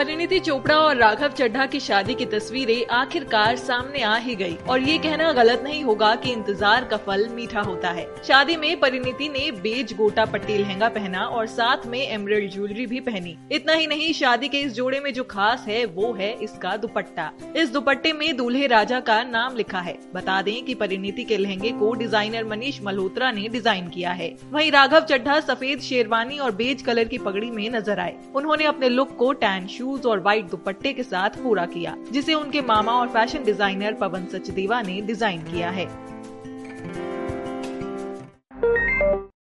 परिणीति चोपड़ा और राघव चड्ढा की शादी की तस्वीरें आखिरकार सामने आ ही गई और ये कहना गलत नहीं होगा कि इंतज़ार का फल मीठा होता है। शादी में परिणीति ने बेज गोटा पट्टी लहंगा पहना और साथ में एमरल्ड ज्वेलरी भी पहनी। इतना ही नहीं, शादी के इस जोड़े में जो खास है, वो है इसका दुपट्टा। इस दुपट्टे में दूल्हे राजा का नाम लिखा है। बता दें की परिणीति के लहंगे को डिज़ाइनर मनीष मल्होत्रा ने डिज़ाइन किया है। वही राघव चड्ढा सफ़ेद शेरवानी और बेज कलर की पगड़ी में नज़र आए। उन्होंने अपने लुक को टैन शूज़ और व्हाइट दुपट्टे के साथ पूरा किया, जिसे उनके मामा और फ़ैशन डिज़ाइनर पवन सचदेवा ने डिज़ाइन किया है।